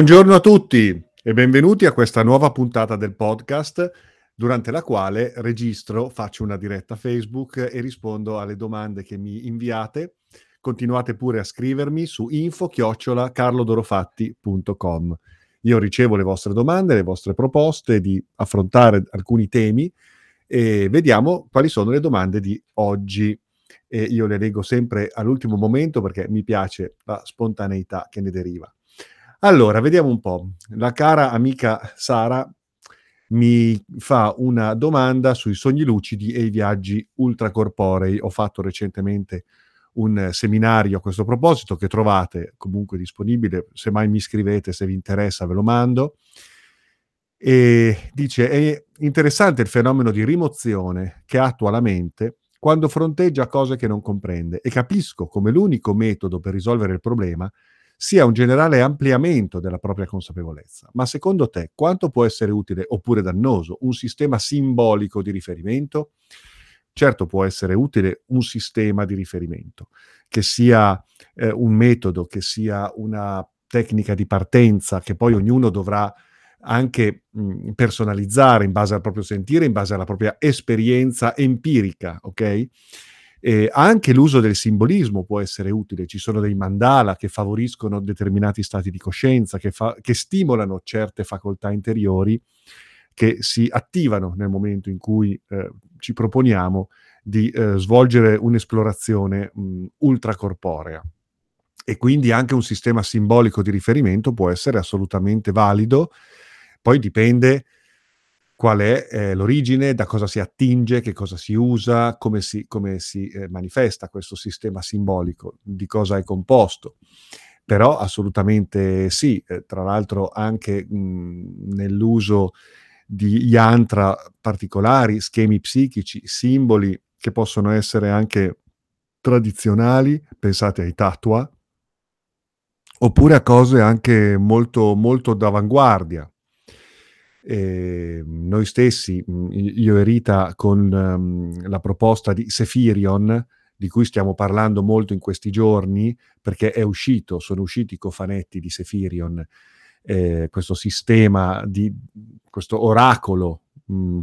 Buongiorno a tutti e benvenuti a questa nuova puntata del podcast durante la quale registro, faccio una diretta Facebook e rispondo alle domande che mi inviate. Continuate pure a scrivermi su info-carlodorofatti.com. Io ricevo le vostre domande, le vostre proposte di affrontare alcuni temi e vediamo quali sono le domande di oggi. E io le leggo sempre all'ultimo momento perché mi piace la spontaneità che ne deriva. Allora, vediamo un po'. La cara amica Sara mi fa una domanda sui sogni lucidi e i viaggi ultracorporei. Ho fatto recentemente un seminario a questo proposito che trovate comunque disponibile, se mai mi scrivete, se vi interessa ve lo mando. E dice, è interessante il fenomeno di rimozione che attua la mente quando fronteggia cose che non comprende e capisco come l'unico metodo per risolvere il problema sia un generale ampliamento della propria consapevolezza. Ma secondo te quanto può essere utile oppure dannoso un sistema simbolico di riferimento? Certo può essere utile un sistema di riferimento, che sia eh, un metodo, che sia una tecnica di partenza che poi ognuno dovrà anche mh, personalizzare in base al proprio sentire, in base alla propria esperienza empirica, ok? Eh, anche l'uso del simbolismo può essere utile, ci sono dei mandala che favoriscono determinati stati di coscienza, che, fa- che stimolano certe facoltà interiori che si attivano nel momento in cui eh, ci proponiamo di eh, svolgere un'esplorazione mh, ultracorporea. E quindi anche un sistema simbolico di riferimento può essere assolutamente valido, poi dipende qual è eh, l'origine, da cosa si attinge, che cosa si usa, come si, come si eh, manifesta questo sistema simbolico, di cosa è composto. Però assolutamente sì, eh, tra l'altro anche mh, nell'uso di yantra particolari, schemi psichici, simboli che possono essere anche tradizionali, pensate ai tatua, oppure a cose anche molto, molto d'avanguardia, eh, noi stessi, io e Rita, con um, la proposta di Sefirion, di cui stiamo parlando molto in questi giorni, perché è uscito, sono usciti i cofanetti di Sefirion, eh, questo sistema di questo oracolo mh,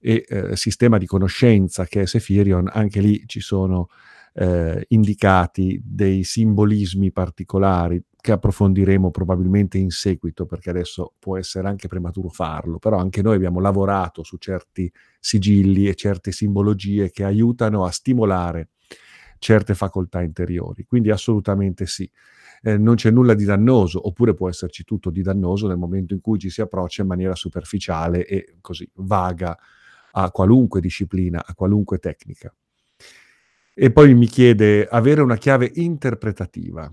e eh, sistema di conoscenza che è Sefirion, anche lì ci sono eh, indicati dei simbolismi particolari che approfondiremo probabilmente in seguito, perché adesso può essere anche prematuro farlo, però anche noi abbiamo lavorato su certi sigilli e certe simbologie che aiutano a stimolare certe facoltà interiori. Quindi assolutamente sì. Eh, non c'è nulla di dannoso, oppure può esserci tutto di dannoso nel momento in cui ci si approccia in maniera superficiale e così vaga a qualunque disciplina, a qualunque tecnica. E poi mi chiede avere una chiave interpretativa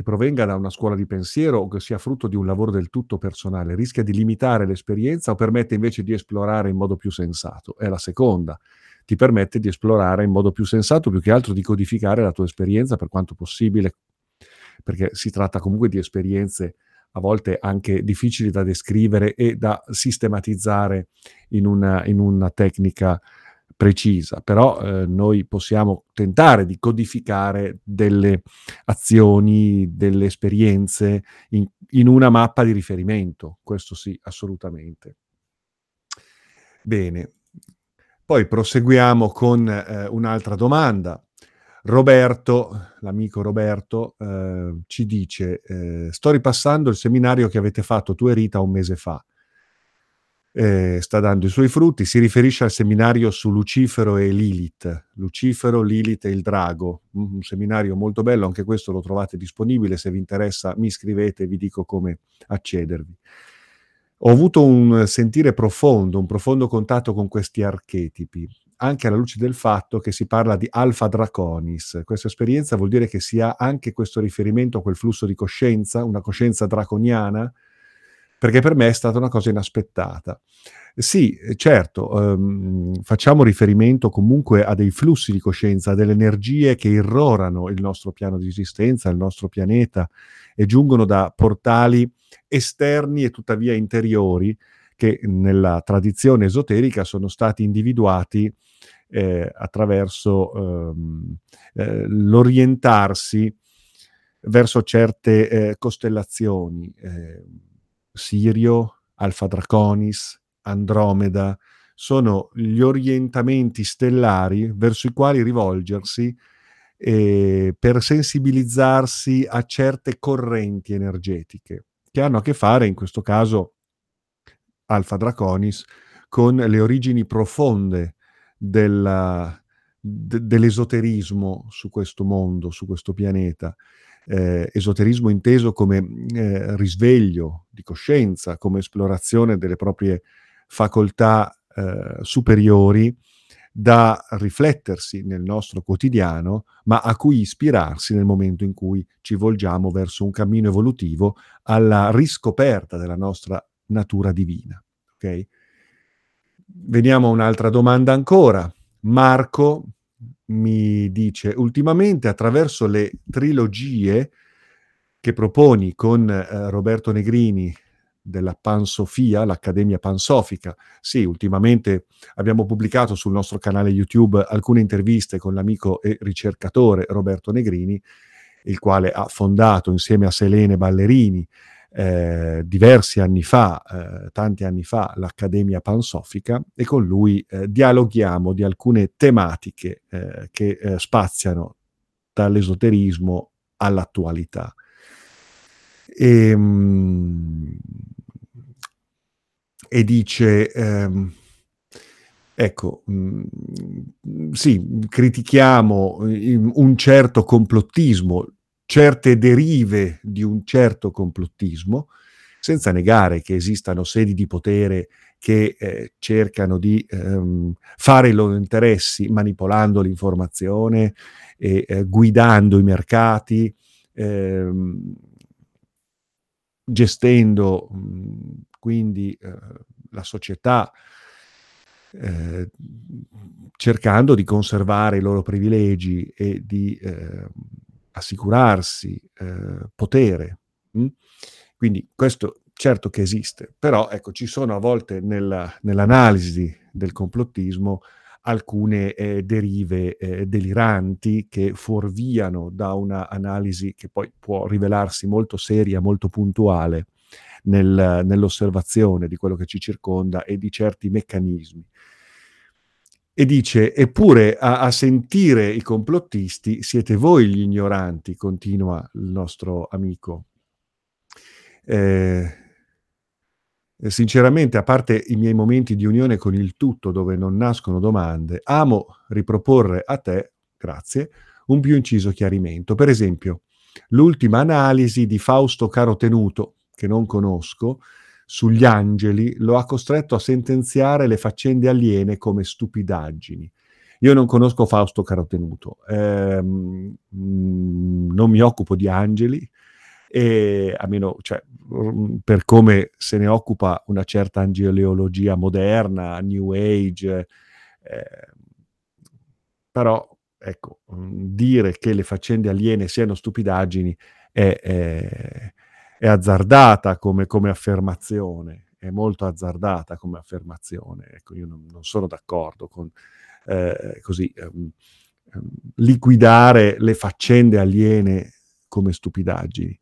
che provenga da una scuola di pensiero o che sia frutto di un lavoro del tutto personale, rischia di limitare l'esperienza o permette invece di esplorare in modo più sensato? È la seconda. Ti permette di esplorare in modo più sensato, più che altro di codificare la tua esperienza per quanto possibile, perché si tratta comunque di esperienze a volte anche difficili da descrivere e da sistematizzare in una, in una tecnica precisa, però eh, noi possiamo tentare di codificare delle azioni, delle esperienze in, in una mappa di riferimento, questo sì, assolutamente. Bene, poi proseguiamo con eh, un'altra domanda. Roberto, l'amico Roberto, eh, ci dice, eh, sto ripassando il seminario che avete fatto tu e Rita un mese fa eh, sta dando i suoi frutti. Si riferisce al seminario su Lucifero e Lilith. Lucifero, Lilith e il drago. Un seminario molto bello, anche questo lo trovate disponibile. Se vi interessa, mi scrivete e vi dico come accedervi. Ho avuto un sentire profondo, un profondo contatto con questi archetipi, anche alla luce del fatto che si parla di alfa draconis. Questa esperienza vuol dire che si ha anche questo riferimento a quel flusso di coscienza, una coscienza draconiana, perché per me è stata una cosa inaspettata. Sì, certo, ehm, facciamo riferimento comunque a dei flussi di coscienza, a delle energie che irrorano il nostro piano di esistenza, il nostro pianeta e giungono da portali esterni e tuttavia interiori che nella tradizione esoterica sono stati individuati eh, attraverso ehm, eh, l'orientarsi verso certe, ehm, costellazioni, ehm, Sirio, Alpha Draconis, Andromeda, sono gli orientamenti stellari verso i quali rivolgersi, ehm, per sensibilizzarsi a certe correnti energetiche, che hanno a che fare, in questo caso Alpha Draconis, con le origini profonde della de dell'esoterismo su questo mondo, su questo pianeta. Ehm, esoterismo inteso come, ehm, risveglio di coscienza, come esplorazione delle proprie facoltà, ehm, superiori da riflettersi nel nostro quotidiano, ma a cui ispirarsi nel momento in cui ci volgiamo verso un cammino evolutivo alla riscoperta della nostra natura divina, okay? Veniamo a un'altra domanda ancora. Marco mi dice: "Ultimamente attraverso le trilogie che proponi con, ehm, Roberto Negrini della Pansofia, l'Accademia Pansofica" sì, ultimamente abbiamo pubblicato sul nostro canale YouTube alcune interviste con l'amico e ricercatore Roberto Negrini, il quale ha fondato insieme a Selene Ballerini, ehm, diversi anni fa, ehm, tanti anni fa, l'Accademia Pansofica e con lui, ehm, dialoghiamo di alcune tematiche, ehm, che, ehm, spaziano dall'esoterismo all'attualità. Ehm, e dice, ehm, ecco, mhmm, sì, critichiamo un certo complottismo, certe derive di un certo complottismo, senza negare che esistano sedi di potere che, ehm, cercano di, ehm, fare i loro interessi manipolando l'informazione e, ehm, guidando i mercati, ehm gestendo, mhmm, quindi, ehm, la società, ehm, cercando di conservare i loro privilegi e di, ehm, assicurarsi, ehm, potere, mh? Quindi questo certo che esiste, però ecco ci sono a volte nella nell'analisi del complottismo alcune, ehm, derive, ehm, deliranti che fuorviano da una analisi che poi può rivelarsi molto seria, molto puntuale nel nell'osservazione di quello che ci circonda e di certi meccanismi. E dice: "Eppure a a sentire i complottisti siete voi gli ignoranti", continua il nostro amico. Ehm e sinceramente, a parte i miei momenti di unione con il tutto dove non nascono domande, amo riproporre a te, grazie, un più inciso chiarimento. Per esempio, l'ultima analisi di Fausto Carotenuto, che non conosco, sugli angeli, lo ha costretto a sentenziare le faccende aliene come stupidaggini. Io non conosco Fausto Carotenuto, ehm, mhmm, non mi occupo di angeli, e meno cioè, mhmm, per come se ne occupa una certa angeleologia moderna, New Age, ehm, però ecco, mhmm, dire che le faccende aliene siano stupidaggini è è è azzardata come come affermazione, è molto azzardata come affermazione. Ecco, io non non sono d'accordo con, ehm, così, ehm, ehm, liquidare le faccende aliene come stupidaggini.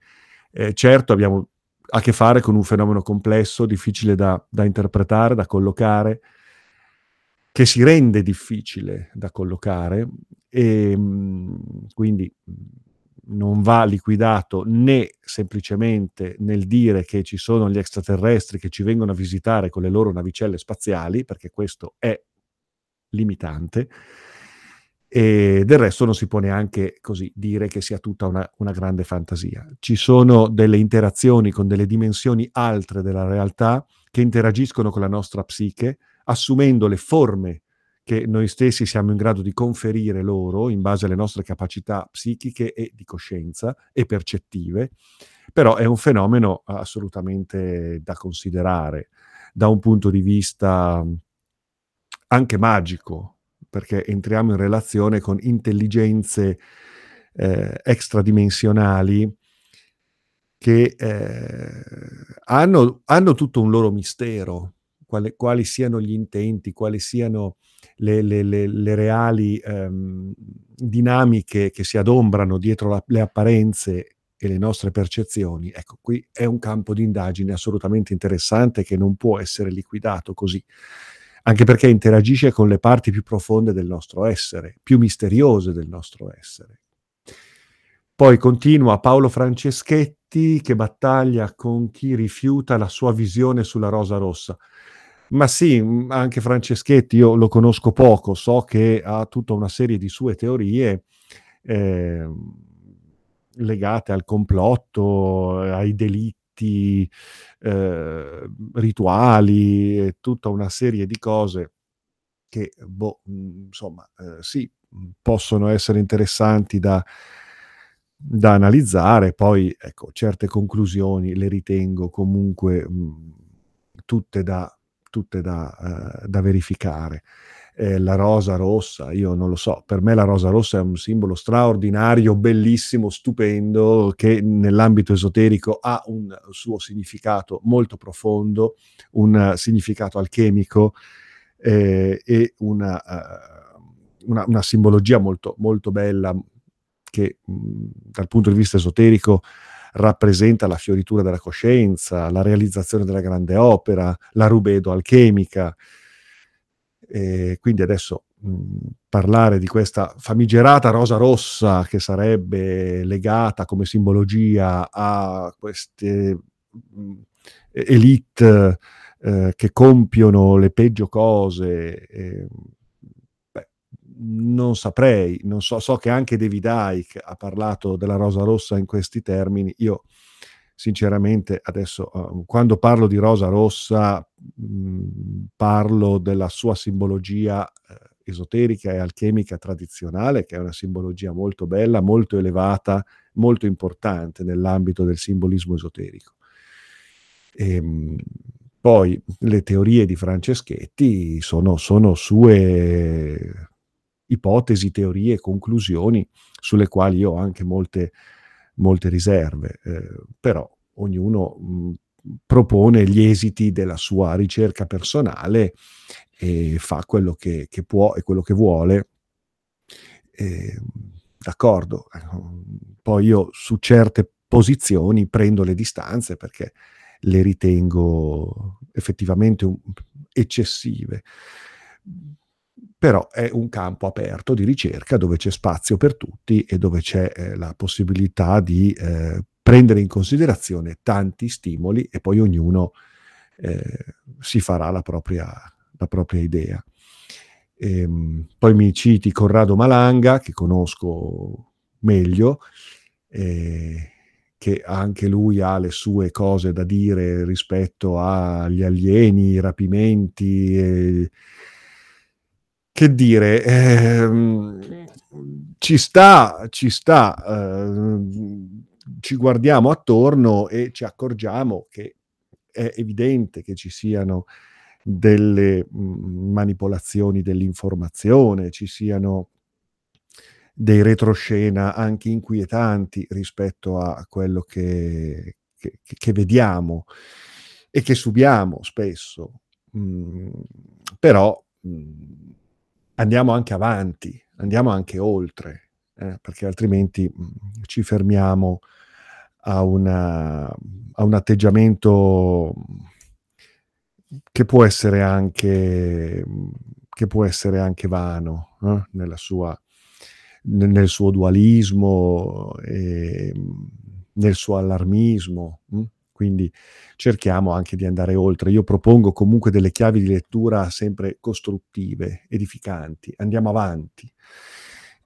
Ehm, certo abbiamo a che fare con un fenomeno complesso, difficile da da interpretare, da collocare, che si rende difficile da collocare, ehm, quindi, non va liquidato né semplicemente nel dire che ci sono gli extraterrestri che ci vengono a visitare con le loro navicelle spaziali, perché questo è limitante, e del resto non si può neanche così dire che sia tutta una una grande fantasia. Ci sono delle interazioni con delle dimensioni altre della realtà che interagiscono con la nostra psiche, assumendo le forme che noi stessi siamo in grado di conferire loro in base alle nostre capacità psichiche e di coscienza e percettive, però è un fenomeno assolutamente da considerare da un punto di vista anche magico, perché entriamo in relazione con intelligenze, ehm, extradimensionali che, ehm, hanno hanno tutto un loro mistero, quale quali siano gli intenti, quali siano le le le le reali, ehm, dinamiche che si adombrano dietro la le apparenze e le nostre percezioni, ecco, qui è un campo di indagine assolutamente interessante che non può essere liquidato così, anche perché interagisce con le parti più profonde del nostro essere, più misteriose del nostro essere. Poi continua Paolo Franceschetti che battaglia con chi rifiuta la sua visione sulla rosa rossa. Ma sì, anche Franceschetti io lo conosco poco, so che ha tutta una serie di sue teorie, ehm, legate al complotto, ai delitti, ehm, rituali tutta una serie di cose che, boh, insomma, ehm, sì, possono essere interessanti da da analizzare, poi ecco, certe conclusioni le ritengo comunque, mhmm, tutte da tutte da, ehm, da verificare. Ehm, la rosa rossa, io non lo so, per me la rosa rossa è un simbolo straordinario, bellissimo, stupendo, che nell'ambito esoterico ha un suo significato molto profondo, un significato alchemico, ehm, e una, uhm, una una simbologia molto molto bella che, mhmm, dal punto di vista esoterico rappresenta la fioritura della coscienza, la realizzazione della grande opera, la rubedo alchemica. E quindi adesso, mhmm, parlare di questa famigerata rosa rossa che sarebbe legata come simbologia a queste, mhmm, e élite, ehm, che compiono le peggio cose, beh, non saprei, non so so che anche David Icke ha parlato della rosa rossa in questi termini. Io sinceramente adesso, uhm, quando parlo di rosa rossa, mhmm, parlo della sua simbologia, ehm, esoterica e alchemica tradizionale, che è una simbologia molto bella, molto elevata, molto importante nell'ambito del simbolismo esoterico. Ehm, poi le teorie di Franceschetti sono sono sue ipotesi, teorie, conclusioni sulle quali io ho anche molte molte riserve, ehm, però ognuno, mhmm, propone gli esiti della sua ricerca personale e fa quello che che può e quello che vuole. Ehm, d'accordo, ecco, poi io su certe posizioni prendo le distanze perché le ritengo effettivamente un eccessive. Però è un campo aperto di ricerca dove c'è spazio per tutti e dove c'è, ehm, la possibilità di, ehm, prendere in considerazione tanti stimoli e poi ognuno, ehm, si farà la propria la propria idea. Ehm, poi mi citi Corrado Malanga, che conosco meglio, ehm, che anche lui ha le sue cose da dire rispetto agli alieni, i rapimenti e che dire, ehm, ci sta ci sta, uhm, ci guardiamo attorno e ci accorgiamo che è evidente che ci siano delle, mhmm, manipolazioni dell'informazione, ci siano dei retroscena anche inquietanti rispetto a quello che che che vediamo e che subiamo spesso. Mhmm, però, mhmm, andiamo anche avanti, andiamo anche oltre, eh, perché altrimenti, mhmm, ci fermiamo a una a un atteggiamento, mhmm, che può essere anche che può essere anche vano, eh, nella sua ne nel suo dualismo, nel suo allarmismo, mh? Quindi cerchiamo anche di andare oltre. Io propongo comunque delle chiavi di lettura sempre costruttive, edificanti. Andiamo avanti.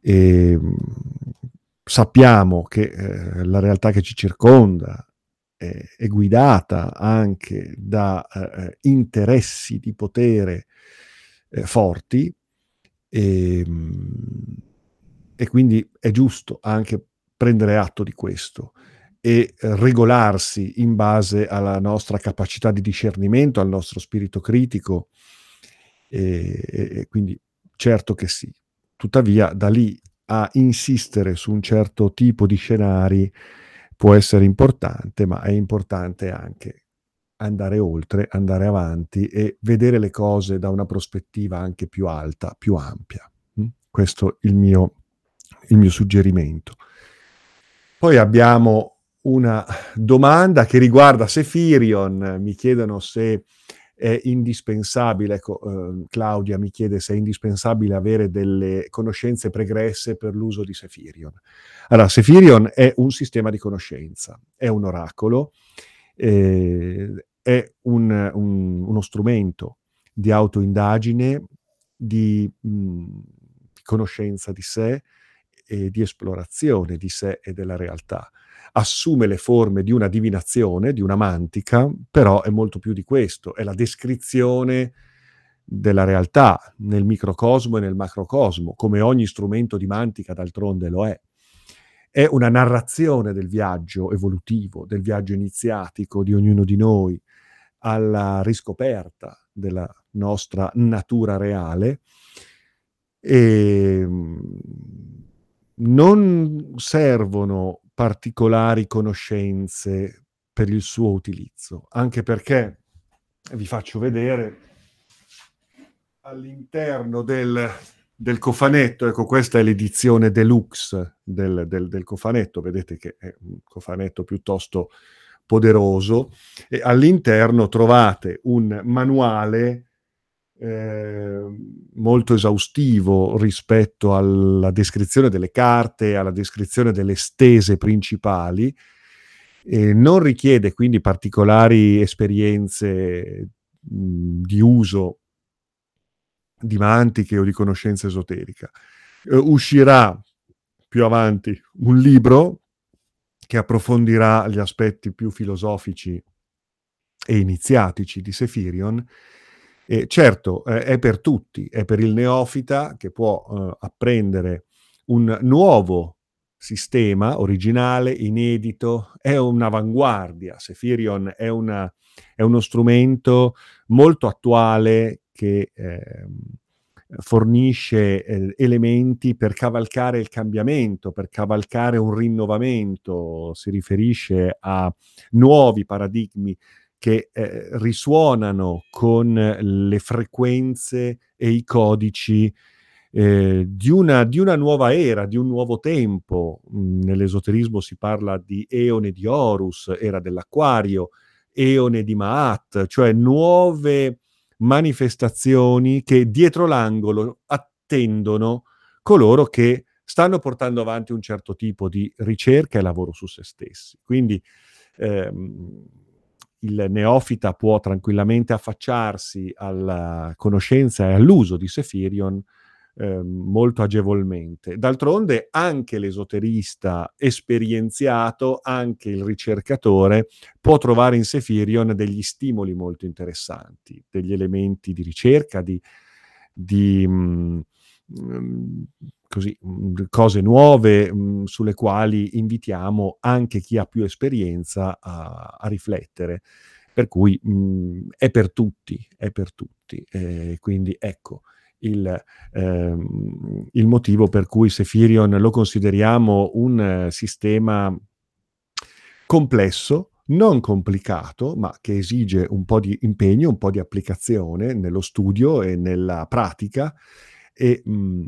Ehm, sappiamo che, ehm, la realtà che ci circonda è è guidata anche da, ehm, interessi di potere, ehm, forti, ehm, e quindi è giusto anche prendere atto di questo e regolarsi in base alla nostra capacità di discernimento, al nostro spirito critico, e e quindi certo che sì. Tuttavia da lì a insistere su un certo tipo di scenari può essere importante, ma è importante anche andare oltre, andare avanti e vedere le cose da una prospettiva anche più alta, più ampia, mh? Questo il mio il mio suggerimento. Poi abbiamo una domanda che riguarda Sefirion, mi chiedono se è indispensabile, eh, Claudia mi chiede se è indispensabile avere delle conoscenze pregresse per l'uso di Sefirion. Allora, Sefirion è un sistema di conoscenza, è un oracolo, eh, è un, un, uno strumento di autoindagine, di mh, conoscenza di sé e di esplorazione di sé e della realtà assume le forme di una divinazione, di una mantica, però è molto più di questo, è la descrizione della realtà nel microcosmo e nel macrocosmo, come ogni strumento di mantica d'altronde lo è. È una narrazione del viaggio evolutivo, del viaggio iniziatico di ognuno di noi alla riscoperta della nostra natura reale e ehm, non servono particolari conoscenze per il suo utilizzo, anche perché vi faccio vedere all'interno del, del cofanetto, ecco questa è l'edizione deluxe del, del, del, cofanetto, vedete che è un cofanetto piuttosto poderoso, e all'interno trovate un manuale Ehm, molto esaustivo rispetto alla descrizione delle carte, alla descrizione delle stese principali, e non richiede quindi particolari esperienze mh, di uso di mantiche o di conoscenza esoterica. Eh, uscirà più avanti un libro che approfondirà gli aspetti più filosofici e iniziatici di Sefirion e certo, eh, è per tutti, è per il neofita che può eh, apprendere un nuovo sistema originale, inedito, è un'avanguardia. Sefirion è, una, è uno strumento molto attuale che eh, fornisce eh, elementi per cavalcare il cambiamento, per cavalcare un rinnovamento, si riferisce a nuovi paradigmi che eh, risuonano con le frequenze e i codici eh, di, una, di, una, nuova era, di un nuovo tempo. Mm, nell'esoterismo si parla di eone di Horus, era dell'Aquario, eone di Maat, cioè nuove manifestazioni che dietro l'angolo attendono coloro che stanno portando avanti un certo tipo di ricerca e lavoro su se stessi. Quindi ehm, il neofita può tranquillamente affacciarsi alla conoscenza e all'uso di Sefirion eh, molto agevolmente. D'altronde anche l'esoterista esperienziato, anche il ricercatore, può trovare in Sefirion degli stimoli molto interessanti, degli elementi di ricerca, di, di mh, mm, mm, così, mm, cose nuove mh, sulle quali invitiamo anche chi ha più esperienza a, a riflettere. Per cui mh, è per tutti, è per tutti. Eh, quindi ecco il, ehm, il, motivo per cui Sefirion lo consideriamo un sistema complesso, non complicato, ma che esige un po' di impegno, un po' di applicazione nello studio e nella pratica e mh,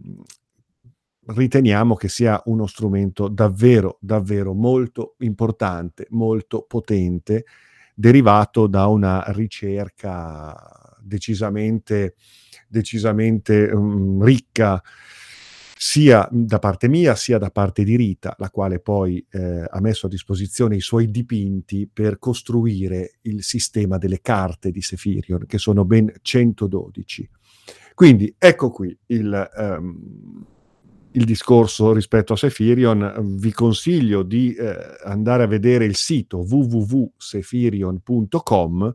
riteniamo che sia uno strumento davvero, davvero molto importante, molto potente, derivato da una ricerca decisamente, decisamente um, ricca sia da parte mia sia da parte di Rita, la quale poi eh, ha messo a disposizione i suoi dipinti per costruire il sistema delle carte di Sefirion, che sono ben 112. Quindi ecco qui il, um, il discorso rispetto a Sefirion, vi consiglio di eh, andare a vedere il sito www.sefirion.com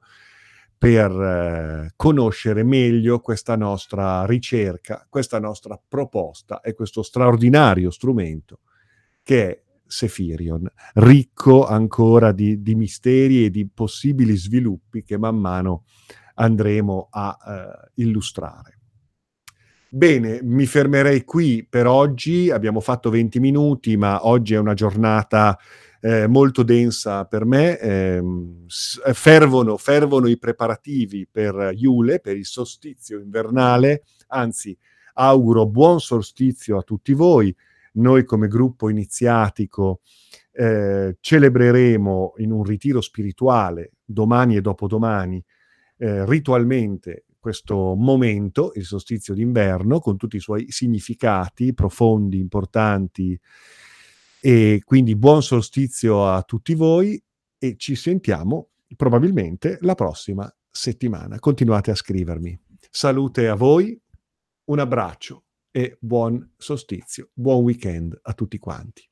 per eh, conoscere meglio questa nostra ricerca, questa nostra proposta e questo straordinario strumento che è Sefirion, ricco ancora di, di misteri e di possibili sviluppi che man mano andremo a eh, illustrare. Bene, mi fermerei qui per oggi. Abbiamo fatto 20 minuti, ma oggi è una giornata eh, molto densa per me. Ehm, eh, fervono, fervono i preparativi per Iule, per il solstizio invernale. Anzi, auguro buon solstizio a tutti voi. Noi come gruppo iniziatico ehm, celebreremo in un ritiro spirituale domani e dopodomani, ehm, ritualmente questo momento, il solstizio d'inverno, con tutti i suoi significati profondi, importanti. E quindi buon solstizio a tutti voi e ci sentiamo probabilmente la prossima settimana. Continuate a scrivermi. Salute a voi, un abbraccio e buon solstizio, buon weekend a tutti quanti.